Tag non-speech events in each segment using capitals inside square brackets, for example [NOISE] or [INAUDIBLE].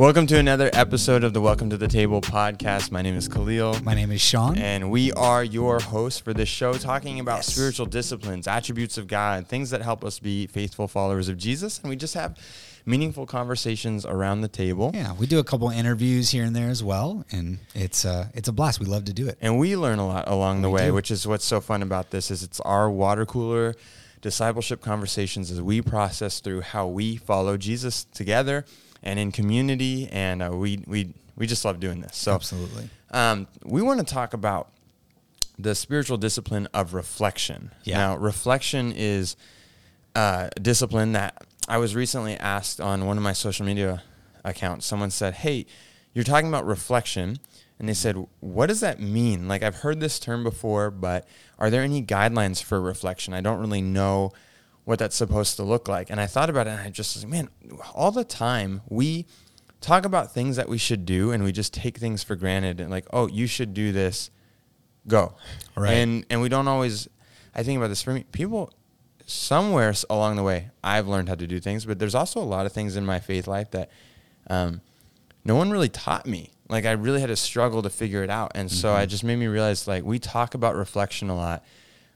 Welcome to another episode of the Welcome to the Table podcast. My name is Khalil. My name is Sean. And we are your hosts for this show, talking about Yes. spiritual disciplines, attributes of God, things that help us be faithful followers of Jesus. And we just have meaningful conversations around the table. yeah, we do a couple interviews here and there as well, and it's uh, it's a blast. We love to do it. And we learn a lot along the We way, do. which is what's so fun about this is it's our water cooler discipleship conversations as we process through how we follow Jesus together and in community. And uh, we, we, we just love doing this. So Absolutely. Um, we want to talk about the spiritual discipline of reflection. Yeah. Now, reflection is uh, a discipline that I was recently asked on one of my social media accounts. Someone said, Hey, you're talking about reflection. And they said, What does that mean? Like, I've heard this term before, but are there any guidelines for reflection? I don't really know what that's supposed to look like. And I thought about it and I just was like, man, all the time we talk about things that we should do and we just take things for granted and like, oh, you should do this, go. Right. And and we don't always I think about this for me, people somewhere along the way I've learned how to do things, but there's also a lot of things in my faith life that um, no one really taught me. Like I really had to struggle to figure it out. And so Mm-hmm. it just made me realize like we talk about reflection a lot,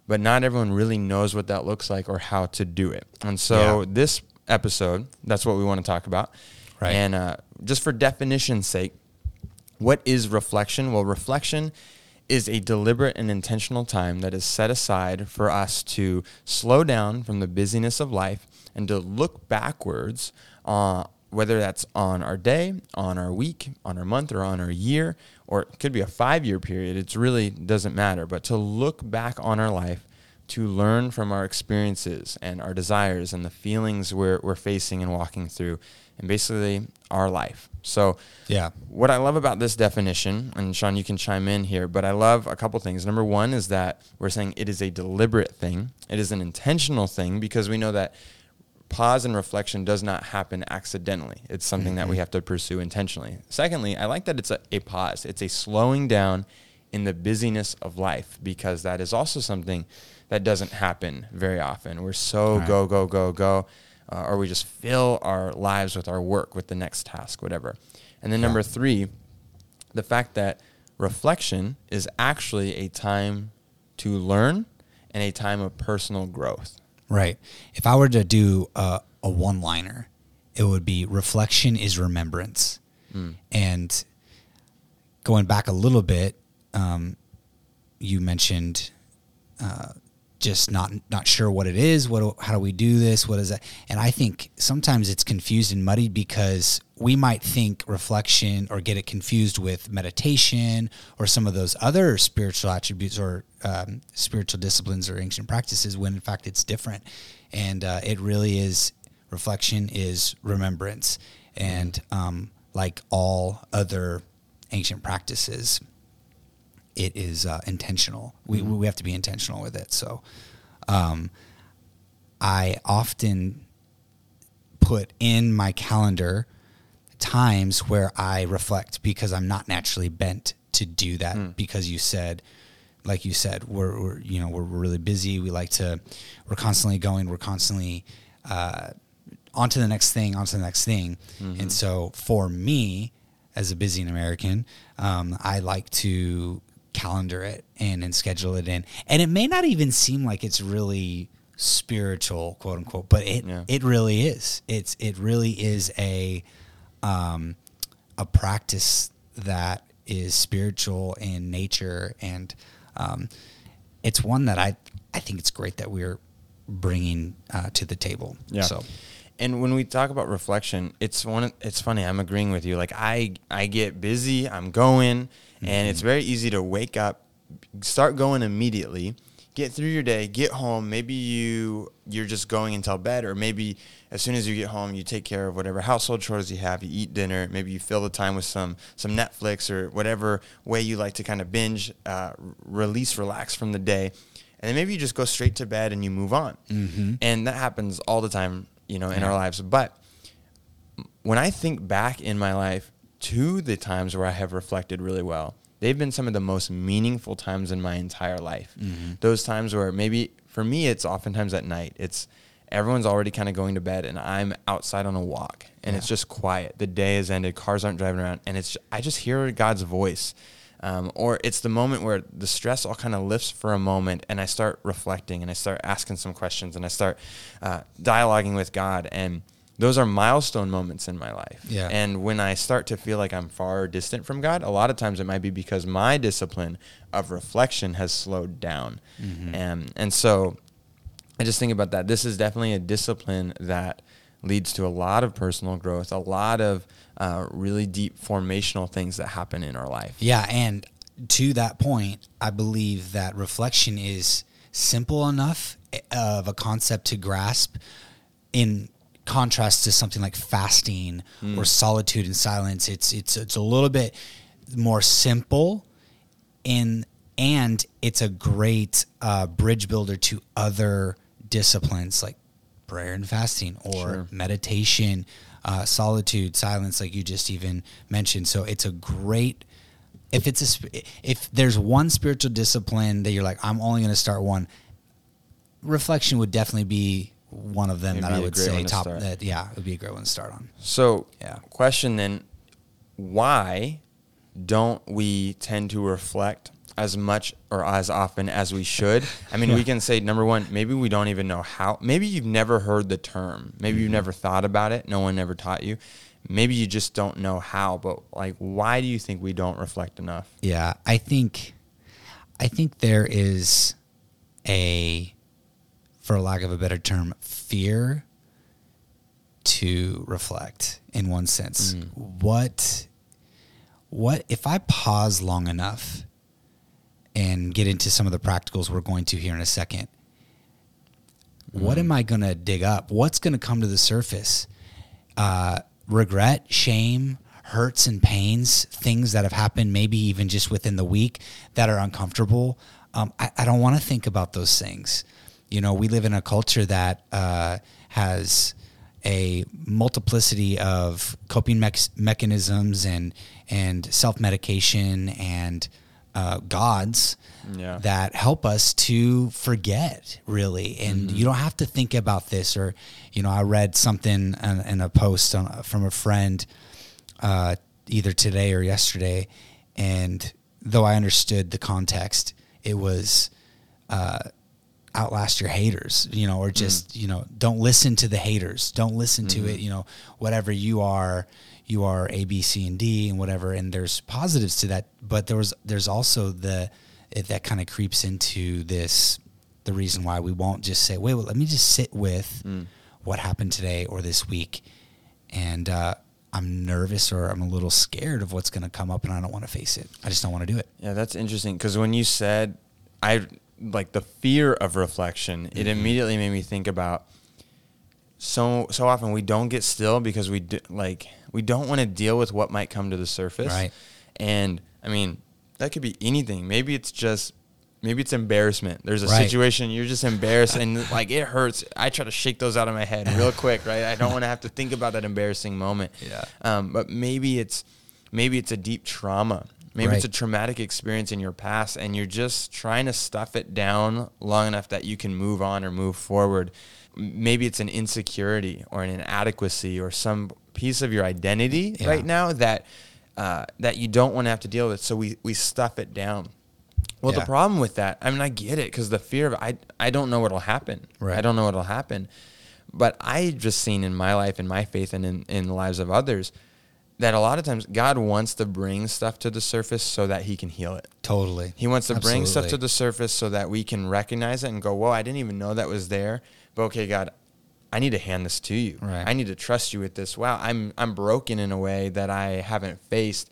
but not everyone really knows what that looks like or how to do it. And so Yeah. this episode, that's what we want to talk about. Right. And uh, just for definition's sake, what is reflection? Well, reflection is a deliberate and intentional time that is set aside for us to slow down from the busyness of life and to look backwards, uh, whether that's on our day, on our week, on our month, or on our year, or it could be a five year period. It really doesn't matter. But to look back on our life, to learn from our experiences and our desires and the feelings we're, we're facing and walking through, and basically our life. So, Yeah. what I love about this definition, and Sean, you can chime in here, but I love a couple things. Number one is that we're saying it is a deliberate thing, it is an intentional thing because we know that pause and reflection does not happen accidentally. It's something that we have to pursue intentionally. Secondly, I like that it's a, a pause, it's a slowing down in the busyness of life because that is also something that doesn't happen very often. We're so Right. go, go, go, go, uh, or we just fill our lives with our work, with the next task, whatever. And then number three, the fact that reflection is actually a time to learn and a time of personal growth. Right. If I were to do a, a one liner, it would be reflection is remembrance. And going back a little bit, um, you mentioned uh, just not not sure what it is. What how do we do this? What is that? And I think sometimes it's confused and muddied because we might think reflection or get it confused with meditation or some of those other spiritual attributes or um, spiritual disciplines or ancient practices when in fact it's different. And uh, it really is reflection is remembrance, and um, like all other ancient practices, it is uh, intentional. We we have to be intentional with it. So, um, I often put in my calendar times where I reflect because I'm not naturally bent to do that. Because you said, like you said, we're, we're you know we're really busy. We like to we're constantly going. We're constantly uh, on to the next thing, on to the next thing. And so for me, as a busy American, um, I like to calendar it and, and schedule it in. And it may not even seem like it's really spiritual, quote unquote, but it Yeah. it really is. It's it really is a um, a practice that is spiritual in nature, and um, it's one that I I think it's great that we're bringing uh, to the table. Yeah. So And when we talk about reflection, it's one. It's funny. I'm agreeing with you. Like I, I get busy. I'm going, and it's very easy to wake up, start going immediately, get through your day, get home. Maybe you you're just going until bed, or maybe as soon as you get home, you take care of whatever household chores you have. You eat dinner. Maybe you fill the time with some some Netflix or whatever way you like to kind of binge, uh, release, relax from the day. And then maybe you just go straight to bed and you move on. Mhm. And that happens all the time, you know, in Yeah. our lives. But when I think back in my life to the times where I have reflected really well, they've been some of the most meaningful times in my entire life. Mm-hmm. Those times where maybe for me, it's oftentimes at night. It's everyone's already kind of going to bed and I'm outside on a walk and it's just quiet. The day has ended, cars aren't driving around, and it's I just hear God's voice. Um, or it's the moment where the stress all kind of lifts for a moment, and I start reflecting, and I start asking some questions, and I start uh, dialoguing with God, and those are milestone moments in my life. Yeah. And when I start to feel like I'm far distant from God, a lot of times it might be because my discipline of reflection has slowed down. Mm-hmm. And and so I just think about that. This is definitely a discipline that leads to a lot of personal growth, a lot of uh, really deep formational things that happen in our life. Yeah, and to that point, I believe that reflection is simple enough eh, of a concept to grasp in contrast to something like fasting or solitude and silence. It's it's it's a little bit more simple in and it's a great uh, bridge builder to other disciplines like prayer and fasting or Sure. meditation, uh, solitude, silence, like you just even mentioned. So it's a great. If it's a if there's one spiritual discipline that you're like I'm only going to start one, reflection would definitely be one of them It'd that I would say to top. start. That yeah, it would be a great one to start on. So, Yeah. question then, why don't we tend to reflect as much or as often as we should? I mean, we can say number one, maybe we don't even know how. Maybe you've never heard the term. Maybe Mm-hmm. you've never thought about it. No one ever taught you. Maybe you just don't know how. But like, why do you think we don't reflect enough? Yeah, I think, I think there is a, for lack of a better term, fear to reflect in one sense. What, what if I pause long enough and get into some of the practicals we're going to here in a second? What am I going to dig up? What's going to come to the surface? uh, regret, shame, hurts and pains, things that have happened, maybe even just within the week that are uncomfortable. Um, I, I don't want to think about those things. You know, we live in a culture that uh, has a multiplicity of coping mex mechanisms and and self medication and uh, gods Yeah. that help us to forget really. And you don't have to think about this or you know i read something in, in a post on, from a friend uh, either today or yesterday. And though i understood the context it was uh, outlast your haters you know or mm. just you know don't listen to the haters. Don't listen to it mm-hmm. you know whatever you are you are a b c and d and whatever and there's positives to that. But there was there's also the it, that kind of creeps into this the reason why we won't just say wait well, let me just sit with mm. what happened today or this week. And uh, i'm nervous or i'm a little scared of what's going to come up and i don't want to face it. I just don't want to do it. Yeah, that's interesting because when you said I like the fear of reflection, Mm-hmm. it immediately made me think about so so often we don't get still because we do, like we don't want to deal with what might come to the surface. Right. And I mean, that could be anything. Maybe it's just maybe it's embarrassment. There's a Right. situation you're just embarrassed and like it hurts. I try to shake those out of my head real quick, right? I don't want to have to think about that embarrassing moment. [LAUGHS] Yeah. Um, but maybe it's maybe it's a deep trauma. Maybe it's a traumatic experience in your past and you're just trying to stuff it down long enough that you can move on or move forward. Maybe it's an insecurity or an inadequacy or some piece of your identity Yeah. right now that uh, that you don't want to have to deal with. So we, we stuff it down. Well, Yeah. the problem with that, I mean, I get it because the fear of I I don't know what'll happen. Right. I don't know what'll happen, but I just seen in my life, in my faith, and in in the lives of others, that a lot of times God wants to bring stuff to the surface so that He can heal it. totally He wants to bring stuff to the surface so that we can recognize it and go, "Whoa, I didn't even know that was there." But okay, God, I need to hand this to you. Right. I need to trust you with this. Wow, I'm I'm broken in a way that I haven't faced.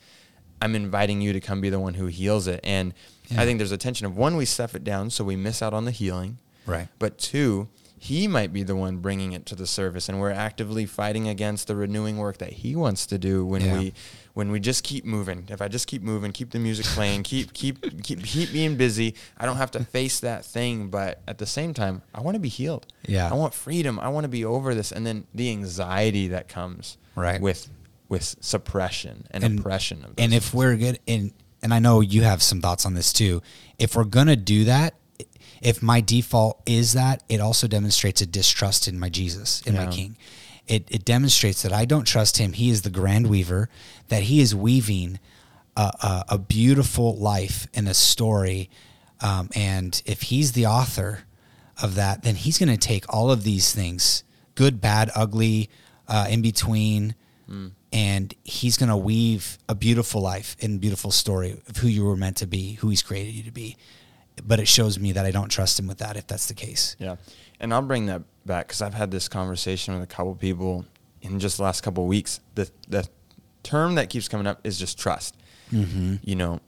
I'm inviting you to come be the one who heals it. And Yeah. I think there's a tension of one, we stuff it down so we miss out on the healing. Right. But two, he might be the one bringing it to the surface and we're actively fighting against the renewing work that he wants to do when Yeah. we when we just keep moving. If I just keep moving, keep the music playing, keep keep keep keep being busy, I don't have to face that thing, but at the same time, I want to be healed. Yeah. I want freedom. I want to be over this and then the anxiety that comes Right. with with suppression and, And- oppression of and if we're good and and I know you have some thoughts on this too. If we're gonna do that, if my default is that, it also demonstrates a distrust in my Jesus, in Yeah. my King. it, it demonstrates that I don't trust him. He is the grand weaver, that he is weaving a, a, a beautiful life and a story. Um, and if he's the author of that, then he's going to take all of these things good, bad, ugly, uh, in between. And he's going to weave a beautiful life and beautiful story of who you were meant to be, who he's created you to be. But it shows me that I don't trust him with that if that's the case. Yeah. And I'll bring that back because I've had this conversation with a couple people in just the last couple of weeks. The, the term that keeps coming up is just trust. Mm-hmm. You know,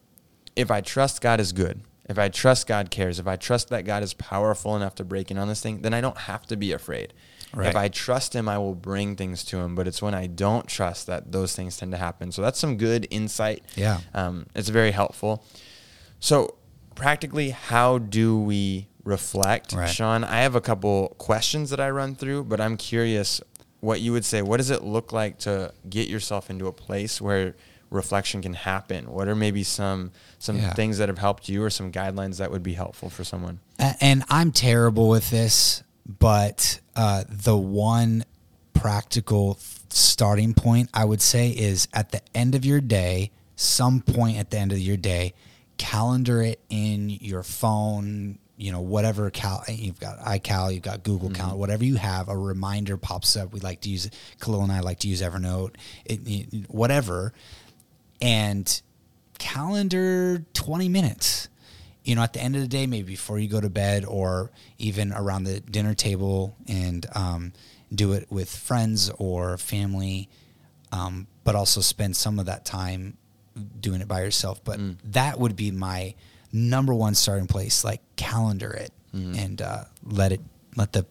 if I trust God is good, if I trust God cares, if I trust that God is powerful enough to break in on this thing, then I don't have to be afraid. Right. If I trust Him, I will bring things to Him. But it's when I don't trust that those things tend to happen. So that's some good insight. Yeah. Um, it's very helpful. So, practically, how do we reflect? Right. Sean, I have a couple questions that I run through, but I'm curious what you would say. What does it look like to get yourself into a place where reflection can happen? What are maybe some some Yeah. things that have helped you or some guidelines that would be helpful for someone? And I'm terrible with this, but uh, the one practical starting point I would say is at the end of your day, some point at the end of your day, calendar it in your phone. You know, whatever cal you've got iCal, you've got Google Calendar, whatever you have, a reminder pops up. We like to use Khalil and I like to use Evernote, it, it- whatever, and calendar 20 minutes you know at the end of the day maybe before you go to bed or even around the dinner table and um, do it with friends or family um, but also spend some of that time doing it by yourself but that would be my number one starting place like calendar it and uh, let it let the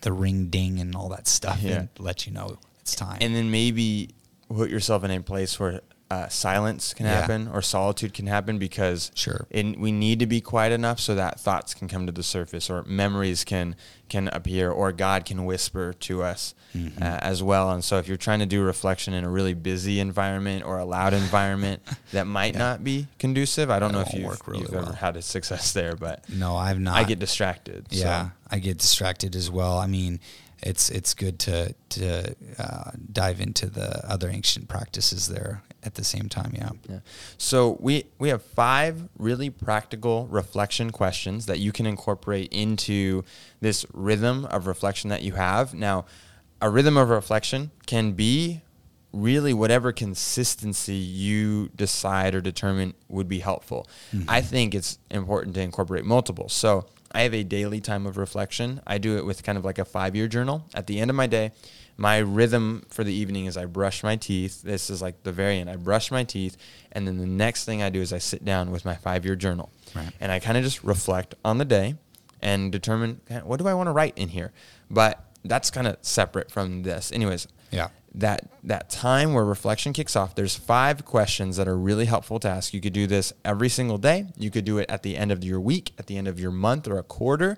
the ring ding and all that stuff Yeah. and let you know it's time. And then maybe put yourself in a place where uh, silence can Yeah. happen or solitude can happen because Sure. it, we need to be quiet enough so that thoughts can come to the surface or memories can can appear or God can whisper to us Mm-hmm. uh, as well. And so if you're trying to do reflection in a really busy environment or a loud environment [LAUGHS] that might not be conducive, I don't know if you've, work really you've ever had a success there, but no i've not I get distracted. Yeah, So. I get distracted as well. I mean, it's it's good to to uh, dive into the other ancient practices there at the same time. Yeah. Yeah. So we we have five really practical reflection questions that you can incorporate into this rhythm of reflection that you have. Now, a rhythm of reflection can be really whatever consistency you decide or determine would be helpful. Mm-hmm. I think it's important to incorporate multiple. So I have a daily time of reflection. I do it with kind of like a five year journal. At the end of my day, my rhythm for the evening is I brush my teeth. This is like the very end. I brush my teeth, and then the next thing I do is I sit down with my five year journal. Right. And I kind of just reflect on the day and determine what do I want to write in here. But that's kind of separate from this. Anyways, Yeah. that that time where reflection kicks off there's five questions that are really helpful to ask you could do this every single day you could do it at the end of your week at the end of your month or a quarter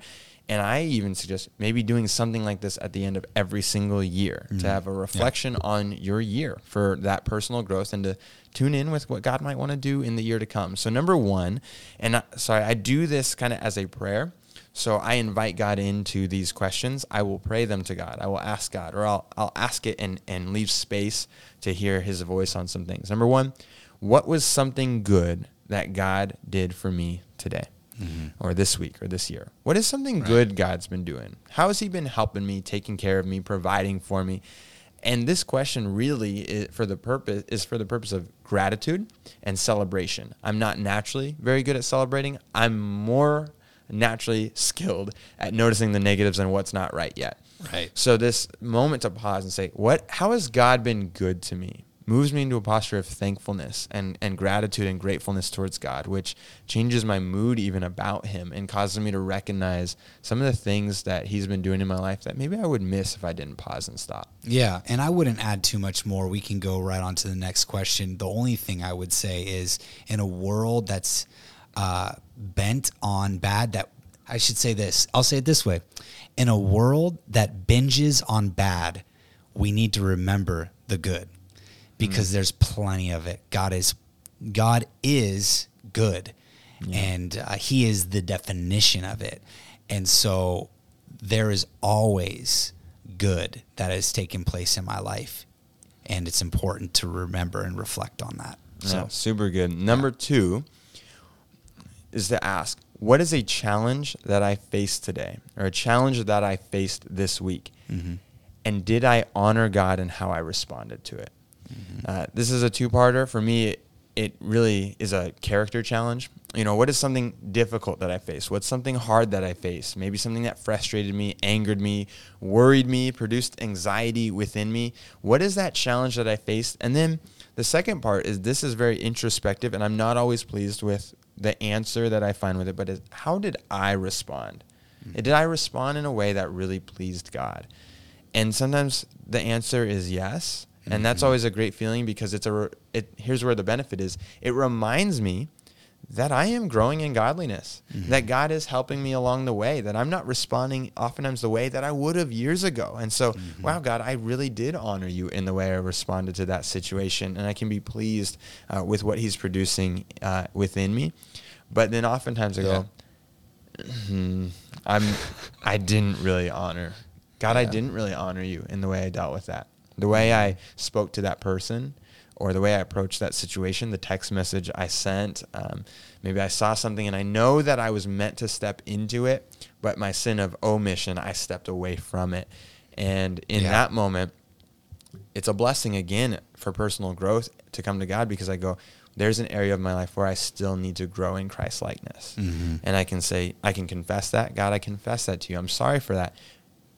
and i even suggest maybe doing something like this at the end of every single year to mm-hmm. have a reflection on your year for that personal growth and to tune in with what god might want to do in the year to come so number one and I, sorry i do this kind of as a prayer so I invite God into these questions. I will pray them to God. I will ask God, or I'll, I'll ask it and, and leave space to hear his voice on some things. Number one, what was something good that God did for me today? Mm-hmm. Or this week or this year? What is something good God's been doing? How has He been helping me, taking care of me, providing for me? And this question really is for the purpose is for the purpose of gratitude and celebration. I'm not naturally very good at celebrating. I'm more naturally skilled at noticing the negatives and what's not right yet. Right. So this moment to pause and say, "What? How has God been good to me?" Moves me into a posture of thankfulness and, and gratitude and gratefulness towards God, which changes my mood even about Him and causes me to recognize some of the things that He's been doing in my life that maybe I would miss if I didn't pause and stop. Yeah, and I wouldn't add too much more. We can go right on to the next question. The only thing I would say is in a world that's uh, bent on bad, that I should say this. I'll say it this way: in a world that binges on bad, we need to remember the good because there's plenty of it. God is God is good, and uh, He is the definition of it, and so there is always good that has taken place in my life. And it's important to remember and reflect on that. So, Yeah, super good. Number two is to ask, what is a challenge that I faced today or a challenge that I faced this week? Mm-hmm. And did I honor God in how I responded to it? Mm-hmm. Uh, this is a two parter. For me, it, really is a character challenge. You know, what is something difficult that I face? What's something hard that I face? Maybe something that frustrated me, angered me, worried me, produced anxiety within me. What is that challenge that I faced? And then the second part is this is very introspective, and I'm not always pleased with the answer that I find with it, but is how did I respond? Did I respond in a way that really pleased God? And sometimes the answer is yes, and that's Mhm. always a great feeling because it's a it here's where the benefit is. It reminds me that I am growing in godliness, Mhm. that God is helping me along the way, that I'm not responding oftentimes the way that I would have years ago. And so, Mhm. wow, God, I really did honor you in the way I responded to that situation, and I can be pleased uh, with what He's producing uh, within me. But then oftentimes I go, [CLEARS THROAT] hmm, I'm, I didn't really honor God. I didn't really honor you in the way I dealt with that, the way I spoke to that person, or the way I approached that situation, the text message I sent. Um, maybe I saw something and I know that I was meant to step into it, but my sin of omission, I stepped away from it. And in Yeah. that moment, it's a blessing again for personal growth to come to God because I go, there's an area of my life where I still need to grow in Christ likeness. Mhm. And I can say, I can confess that. God, I confess that to you. I'm sorry for that.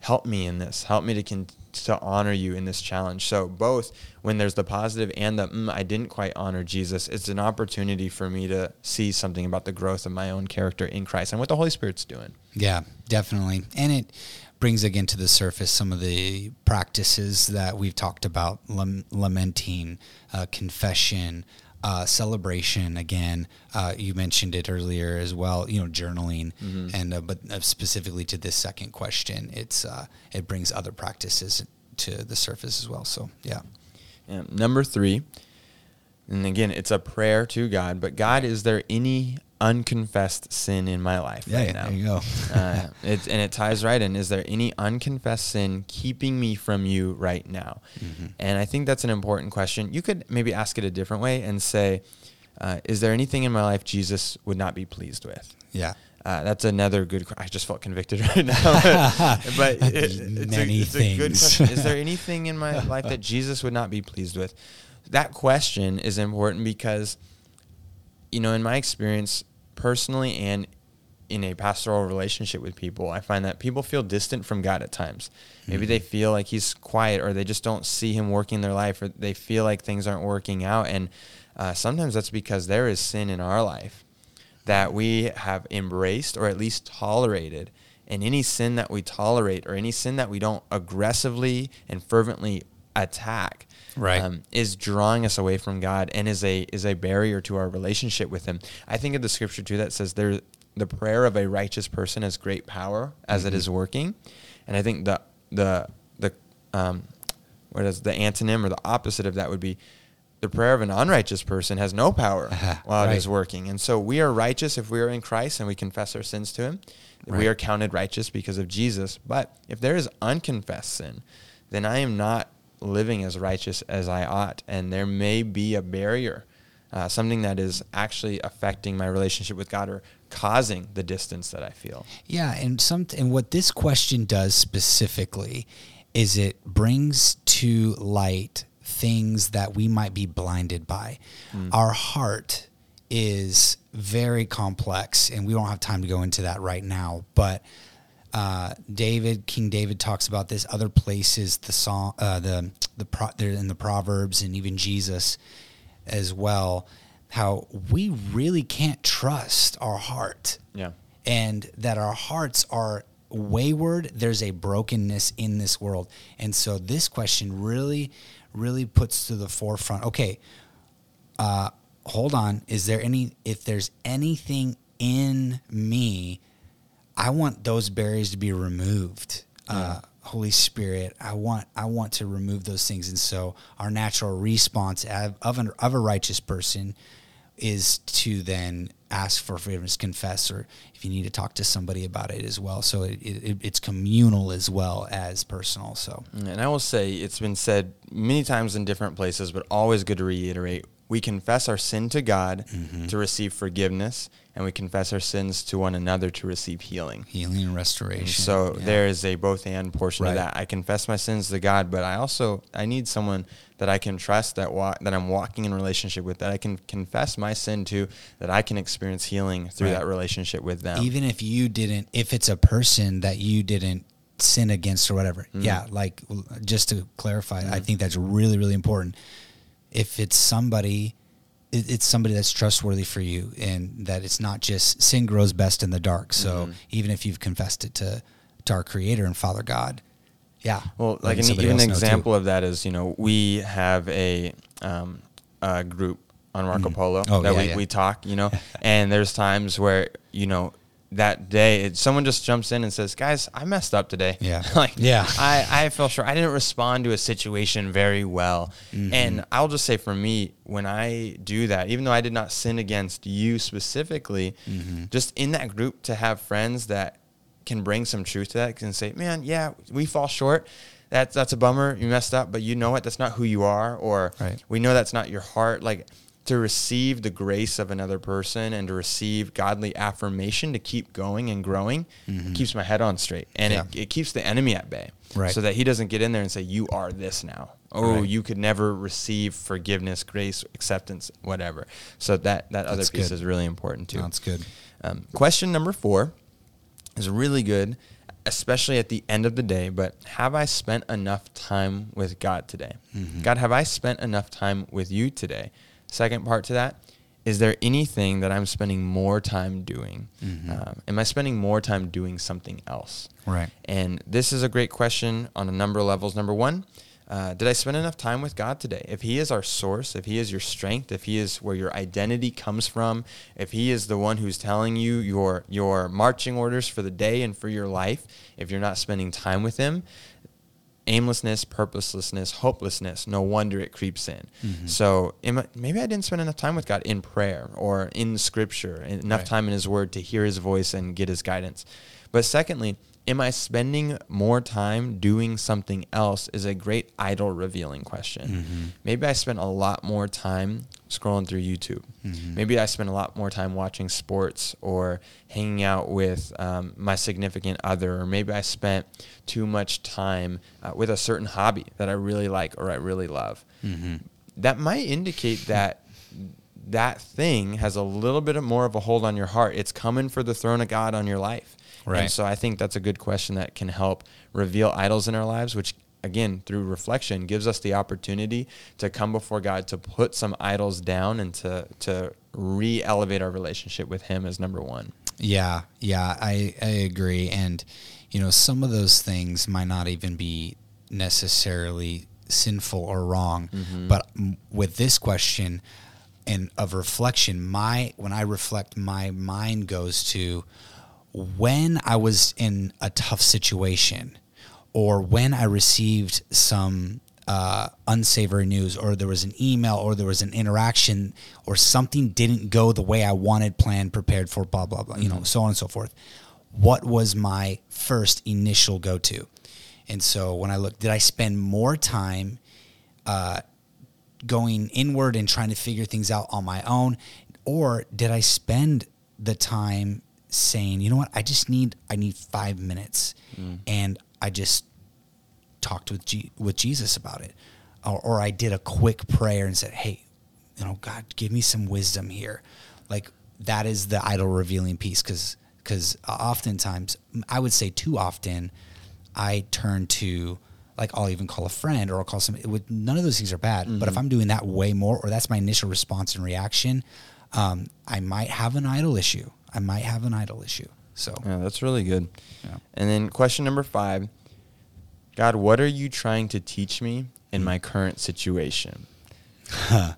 Help me in this. Help me to con- to honor you in this challenge. So both when there's the positive and the mm, I didn't quite honor Jesus, it's an opportunity for me to see something about the growth of my own character in Christ and what the Holy Spirit's doing. Yeah, definitely. And it brings again to the surface some of the practices that we've talked about lam- lamenting, uh, confession, uh, celebration. Again, uh, you mentioned it earlier as well. You know, journaling, Mhm. and uh, but uh, specifically to this second question, it's uh, it brings other practices to the surface as well. So yeah, Yeah. Number three, and again, it's a prayer to God, but God, is there any unconfessed sin in my life yeah, right yeah, now? there you go. uh, [LAUGHS] it, and it ties right in. Is there any unconfessed sin keeping me from you right now? Mhm. And I think that's an important question. You could maybe ask it a different way and say, uh, Is there anything in my life Jesus would not be pleased with? yeah. Uh, that's another good. I just felt convicted [LAUGHS] right now, [LAUGHS] but it, it's, a, it's a good question. Is there anything in my life that Jesus would not be pleased with? That question is important because, you know, in my experience, personally and in a pastoral relationship with people, I find that people feel distant from God at times. Maybe they feel like He's quiet, or they just don't see Him working in their life, or they feel like things aren't working out. And uh, sometimes that's because there is sin in our life that we have embraced or at least tolerated. And any sin that we tolerate or any sin that we don't aggressively and fervently attack Right. um, is drawing us away from God and is a is a barrier to our relationship with Him. I think of the scripture too that says there the prayer of a righteous person has great power as it Mhm. is working, and I think the the the um, what is the antonym or the opposite of that would be the prayer of an unrighteous person has no power [LAUGHS] while it is working. And so we are righteous if we are in Christ and we confess our sins to Him. We are counted righteous because of Jesus. But if there is unconfessed sin, then I am not living as righteous as I ought. And there may be a barrier, uh, something that is actually affecting my relationship with God or causing the distance that I feel. Yeah, and some and what this question does specifically is it brings to light things that we might be blinded by. Mm. Our heart is very complex, and we don't have time to go into that right now. But uh, David, King David, talks about this. Other places, the song, uh, the the pro, in the Proverbs, and even Jesus as well. How we really can't trust our heart Yeah. and that our hearts are wayward. There's a brokenness in this world. And so this question really, really puts to the forefront okay, uh, hold on. Is there any, if there's anything in me, I want those barriers to be removed. Uh, Holy Spirit, I want I want to remove those things, and so our natural response of of, an, of a righteous person is to then ask for forgiveness, confess, or if you need to talk to somebody about it as well. So it, it, it's communal as well as personal. So, and I will say it's been said many times in different places, but always good to reiterate. We confess our sin to God Mm-hmm. to receive forgiveness, and we confess our sins to one another to receive healing. healing and restoration. So Yeah. there is a both and portion of that. I confess my sins to God, but I also I need someone that I can trust that wa- that I'm walking in relationship with that I can confess my sin to that I can experience healing through Right. that relationship with them. even if you didn't if it's a person that you didn't sin against or whatever Mm. yeah like just to clarify i think that's really really important if it's somebody it's somebody that's trustworthy for you and that it's not just sin grows best in the dark so Mm-hmm. even if you've confessed it to to our creator and father god yeah Well, like an, even an else know too. example of that is, you know, we have a, um, a group on Marco Polo Oh, that yeah, we, yeah. we talk, you know, [LAUGHS] and there's times where, you know, that day it, someone just jumps in and says, guys, I messed up today. Yeah. [LAUGHS] like, Yeah. I, I feel sure I didn't respond to a situation very well. Mm-hmm. And I'll just say for me, when I do that, even though I did not sin against you specifically, Mm-hmm. just in that group to have friends that can bring some truth to that can say, man, yeah, we fall short. That's that's a bummer. You messed up, but you know what? That's not who you are. Or Right. we know that's not your heart. Like to receive the grace of another person and to receive godly affirmation to keep going and growing it keeps my head on straight and it, Mm-hmm. Yeah. it keeps the enemy at bay. Right. So that he doesn't get in there and say, you are this now. Oh, Right. you could never receive forgiveness, grace, acceptance, whatever. So that, that other piece good. is really important too. that's good Um, question number four is really good, especially at the end of the day. But have I spent enough time with God today? Mm-hmm. God, have I spent enough time with you today? Second part to that, is there anything that I'm spending more time doing? Mm-hmm. Um, am I spending more time doing something else? Right. And this is a great question on a number of levels. Number one, uh, did I spend enough time with God today? If He is our source, if He is your strength, if He is where your identity comes from, if He is the one who's telling you your your marching orders for the day and for your life, if you're not spending time with Him, aimlessness, purposelessness, hopelessness, no wonder it creeps in. Mm-hmm. So maybe I didn't spend enough time with God in prayer or in scripture, enough Right. time in his word to hear his voice and get his guidance. But secondly, am I spending more time doing something else is a great idol revealing question. Mm-hmm. Maybe I spent a lot more time scrolling through YouTube. Mm-hmm. Maybe I spent a lot more time watching sports or hanging out with um, my significant other, or maybe I spent too much time uh, with a certain hobby that I really like or I really love. Mm-hmm. That might indicate [LAUGHS] that that thing has a little bit of more of a hold on your heart. It's coming for the throne of God on your life. Right. And so I think that's a good question that can help reveal idols in our lives, which again, through reflection, gives us the opportunity to come before God to put some idols down and to to re-elevate our relationship with Him as number one. Yeah, yeah, I, I agree. And, you know, some of those things might not even be necessarily sinful or wrong. Mm-hmm. But m- with this question and of reflection, my when I reflect, my mind goes to when I was in a tough situation or when I received some uh, unsavory news, or there was an email, or there was an interaction, or something didn't go the way I wanted, planned, prepared for, blah, blah, blah, you know, so on and so forth. What was my first initial go to? And so when I look, did I spend more time uh, going inward and trying to figure things out on my own? Or did I spend the time saying, you know what, I just need, I need five minutes. And I just talked with G- with Jesus about it, or, or I did a quick prayer and said, "Hey, you know, God, give me some wisdom here." Like that is the idol revealing piece, because because oftentimes I would say too often I turn to like I'll even call a friend or I'll call somebody. With none of those things are bad, but if I'm doing that way more, or that's my initial response and reaction, um, I might have an idol issue. I might have an idol issue. So Yeah, that's really good. Yeah. And then question number five God, what are you trying to teach me in hmm. my current situation? [LAUGHS]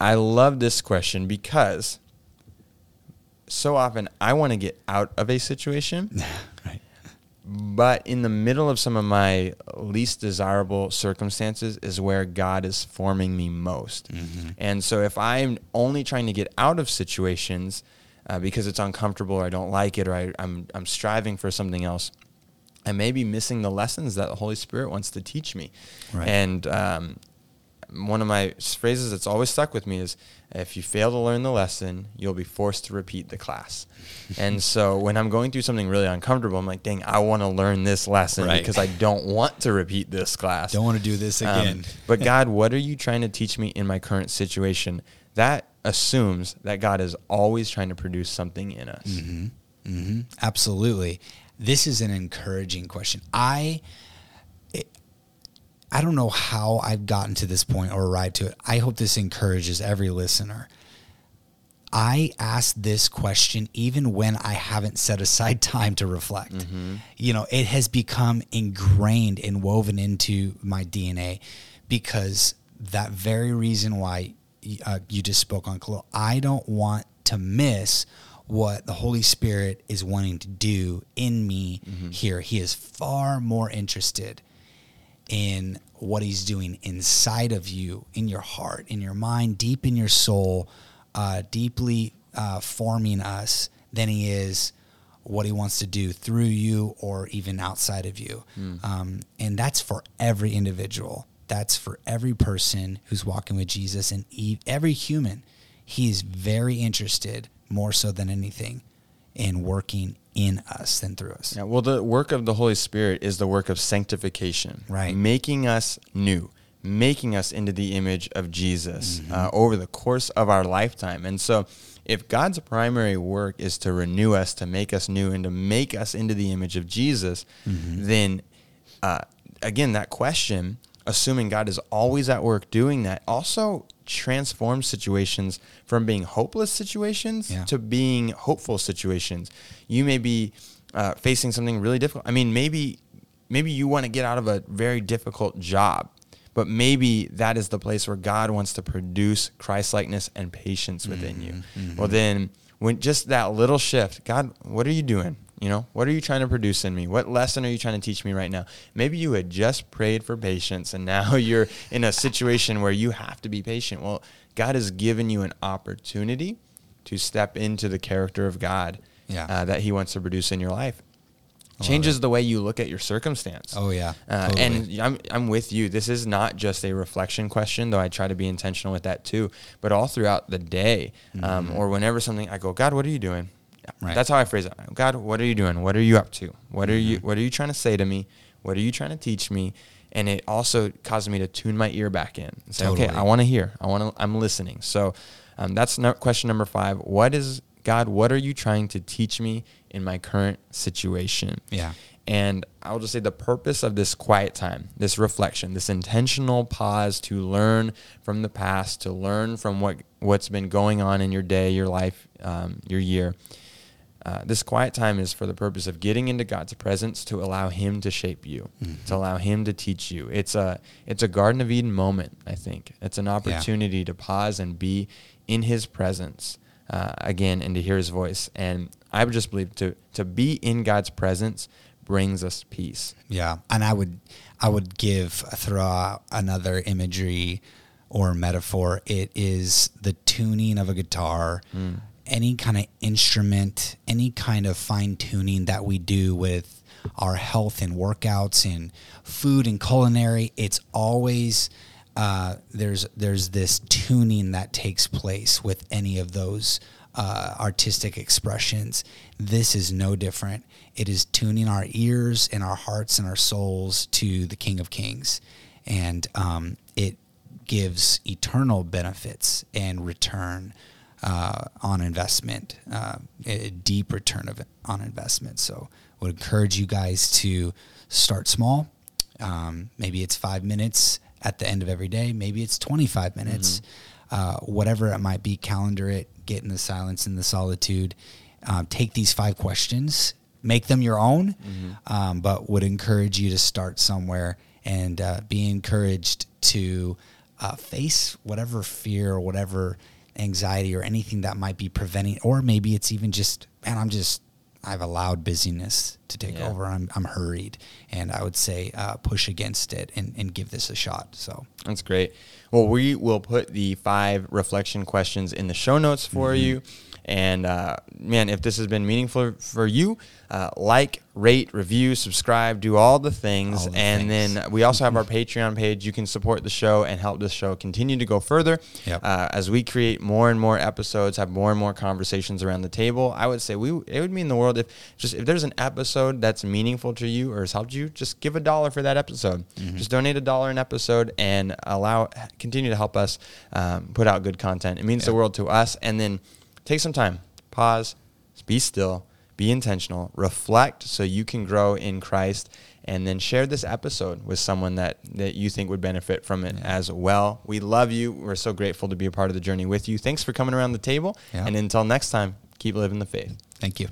I love this question because so often I want to get out of a situation, [LAUGHS] right. but in the middle of some of my least desirable circumstances is where God is forming me most. Mm-hmm. And so if I'm only trying to get out of situations uh, because it's uncomfortable or I don't like it or I, I'm, I'm striving for something else, I may be missing the lessons that the Holy Spirit wants to teach me. Right. And um, one of my phrases that's always stuck with me is if you fail to learn the lesson, you'll be forced to repeat the class. [LAUGHS] and so when I'm going through something really uncomfortable, I'm like, dang, I want to learn this lesson Right. because I don't want to repeat this class. Don't want to do this Um, again. but [LAUGHS] God, what are you trying to teach me in my current situation? That assumes that God is always trying to produce something in us. hmm Absolutely. This is an encouraging question. I I don't know how I've gotten to this point or arrived to it. I hope this encourages every listener. I ask this question even when I haven't set aside [LAUGHS] time to reflect. You know, it has become ingrained and woven into my DNA because that very reason why uh, you just spoke on Khalil, I don't want to miss what the Holy Spirit is wanting to do in me here. He is far more interested in what he's doing inside of you, in your heart, in your mind, deep in your soul, uh, deeply uh, forming us than he is what he wants to do through you or even outside of you. Um, and that's for every individual. That's for every person who's walking with Jesus and every human. He's very interested, more so than anything, in working in us than through us. Yeah, well, the work of the Holy Spirit is the work of sanctification, Right. Making us new, making us into the image of Jesus Mm-hmm. uh, over the course of our lifetime. And so, if God's primary work is to renew us, to make us new, and to make us into the image of Jesus, Mm-hmm. then uh, again, that question, assuming God is always at work doing that, also transforms situations from being hopeless situations Yeah. to being hopeful situations. You may be uh, facing something really difficult. I mean, maybe maybe you want to get out of a very difficult job, but maybe that is the place where God wants to produce Christ likeness and patience within you. Well, then when just that little shift, God, what are you doing? You know, what are you trying to produce in me? What lesson are you trying to teach me right now? Maybe you had just prayed for patience and now [LAUGHS] you're in a situation where you have to be patient. Well, God has given you an opportunity to step into the character of God Yeah. uh, that He wants to produce in your life. Changes the way you look at your circumstance. Oh, yeah. Uh, Totally. And I'm, I'm with you. This is not just a reflection question, though I try to be intentional with that too. But all throughout the day, um, or whenever something, I go, God, what are you doing? Mm-hmm. Right. That's how I phrase it. God, what are you doing? What are you up to? What are Mm-hmm. you What are you trying to say to me? What are you trying to teach me? And it also causes me to tune my ear back in and say, okay, I want to hear. I want to. I'm listening. So um, that's no, question number five. What is God? What are you trying to teach me in my current situation? Yeah. And I'll just say the purpose of this quiet time, this reflection, this intentional pause to learn from the past, to learn from what what's been going on in your day, your life, um, your year. Uh, this quiet time is for the purpose of getting into God's presence to allow Him to shape you, to allow Him to teach you. It's a it's a Garden of Eden moment. I think it's an opportunity to pause and be in His presence uh, again and to hear His voice. And I would just believe to to be in God's presence brings us peace. Yeah, and I would I would give throw another imagery or metaphor. It is the tuning of a guitar, any kind of instrument, any kind of fine tuning that we do with our health and workouts and food and culinary. It's always uh, there's there's this tuning that takes place with any of those uh, artistic expressions. This is no different. It is tuning our ears and our hearts and our souls to the King of Kings, and um, it gives eternal benefits and return uh, on investment, uh, a deep return of on investment. So, I would encourage you guys to start small. Um, maybe it's five minutes at the end of every day. Maybe it's 25 minutes. Uh, whatever it might be, calendar it, get in the silence and the solitude. Um, take these five questions, make them your own, um, but would encourage you to start somewhere and uh, be encouraged to uh, face whatever fear or whatever anxiety or anything that might be preventing, or maybe it's even just, man, I'm just, I've allowed busyness to take Yeah. over. I'm, I'm hurried. And I would say uh, push against it and, and give this a shot. So, That's great. Well, we will put the five reflection questions in the show notes for Mm-hmm. you. And uh, man, if this has been meaningful for you, uh, like, rate, review, subscribe, do all the things. All the and things. then we also have our Patreon page. You can support the show and help this show continue to go further. Yep. Uh, as we create more and more episodes, have more and more conversations around the table. I would say we it would mean the world if just if there's an episode that's meaningful to you or has helped you, just give a dollar for that episode. Mm-hmm. Just donate a dollar an episode and allow continue to help us um, put out good content. It means the world to us. And then take some time, pause, be still, be intentional, reflect so you can grow in Christ. And then share this episode with someone that, that you think would benefit from it as well. We love you. We're so grateful to be a part of the journey with you. Thanks for coming around the table. Yeah. And until next time, keep living the faith. thank you.